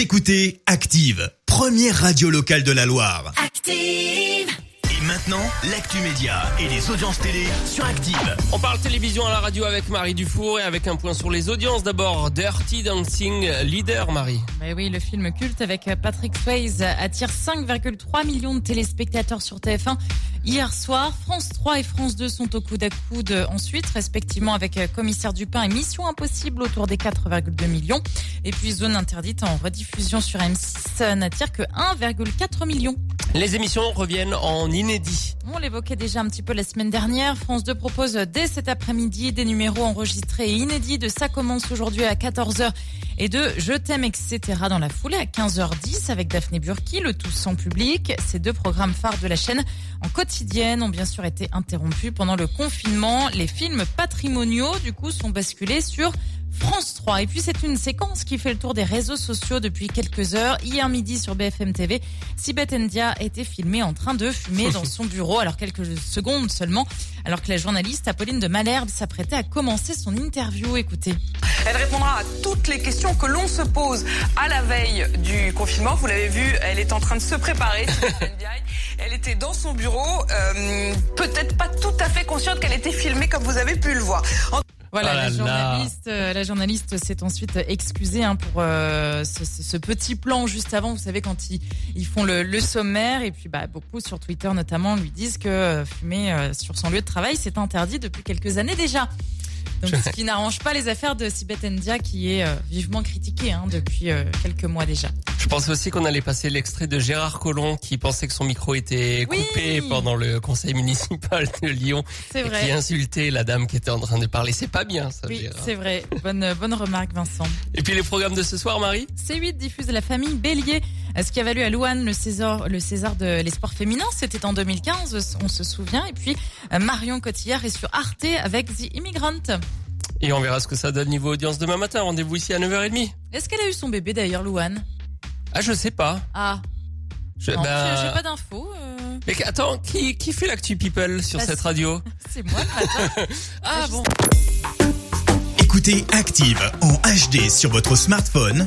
Vous écoutez Active, première radio locale de la Loire. Active. Et maintenant, l'actu média et les audiences télé sur Active. On parle télévision à la radio avec Marie Dufour et avec un point sur les audiences. D'abord, Dirty Dancing Leader, Marie. Mais oui, le film culte avec Patrick Swayze attire 5,3 millions de téléspectateurs sur TF1 hier soir. France 3 et France 2 sont au coude à coude ensuite, respectivement avec Commissaire Dupin et Mission Impossible autour des 4,2 millions. Et puis Zone Interdite en rediffusion sur M6 n'attire que 1,4 million. Les émissions reviennent en inédit. On l'évoquait déjà un petit peu la semaine dernière. France 2 propose dès cet après-midi des numéros enregistrés et inédits de Ça commence aujourd'hui à 14h et de Je t'aime, etc. dans la foulée à 15h10 avec Daphné Burki, le tout sans public. Ces deux programmes phares de la chaîne en quotidienne ont bien sûr été interrompus pendant le confinement. Les films patrimoniaux, du coup, sont basculés sur France 3. Et puis c'est une séquence qui fait le tour des réseaux sociaux depuis quelques heures. Hier midi sur BFM TV, Sibeth Ndia était filmée en train de fumer dans son bureau, alors quelques secondes seulement, alors que la journaliste Apolline de Malherbe s'apprêtait à commencer son interview. Écoutez. Elle répondra à toutes les questions que l'on se pose à la veille du confinement. Vous l'avez vu, elle est en train de se préparer. Elle était dans son bureau, euh, peut-être pas tout à fait consciente qu'elle était filmée comme vous avez pu le voir. En... Voilà, là la journaliste, euh, la journaliste s'est ensuite excusée hein, pour euh, ce, ce- ce petit plan juste avant. Vous savez quand ils, ils font le, le sommaire et puis bah, beaucoup sur Twitter notamment lui disent que euh, fumer euh, sur son lieu de travail c'est interdit depuis quelques années déjà. Donc, ce qui n'arrange pas les affaires de Sibeth Ndia qui est euh, vivement critiquée hein, depuis euh, quelques mois déjà. Je pensais aussi qu'on allait passer l'extrait de Gérard Collomb qui pensait que son micro était Oui. coupé pendant le conseil municipal de Lyon C'est et qui vrai. insultait la dame qui était en train de parler. C'est pas bien ça, Oui, c'est vrai. Bonne, bonne remarque, Vincent. Et puis les programmes de ce soir, Marie? C8 diffuse La famille Bélier, ce qui a valu à Louane le César, le César de l'espoir féminin? C'était en 2015, on se souvient. Et puis euh, Marion Cotillard est sur Arte avec The Immigrant. Et on verra ce que ça donne niveau audience demain matin. Rendez-vous ici à 9h30. Est-ce qu'elle a eu son bébé d'ailleurs, Louane? Ah, je sais pas. Ah, Je, non, bah, j'ai- pas d'infos. euh, Mais attends, qui, qui fait l'actu people sur Bah, cette radio? c'est moi le matin. Ah bon Écoutez Active en HD sur votre smartphone,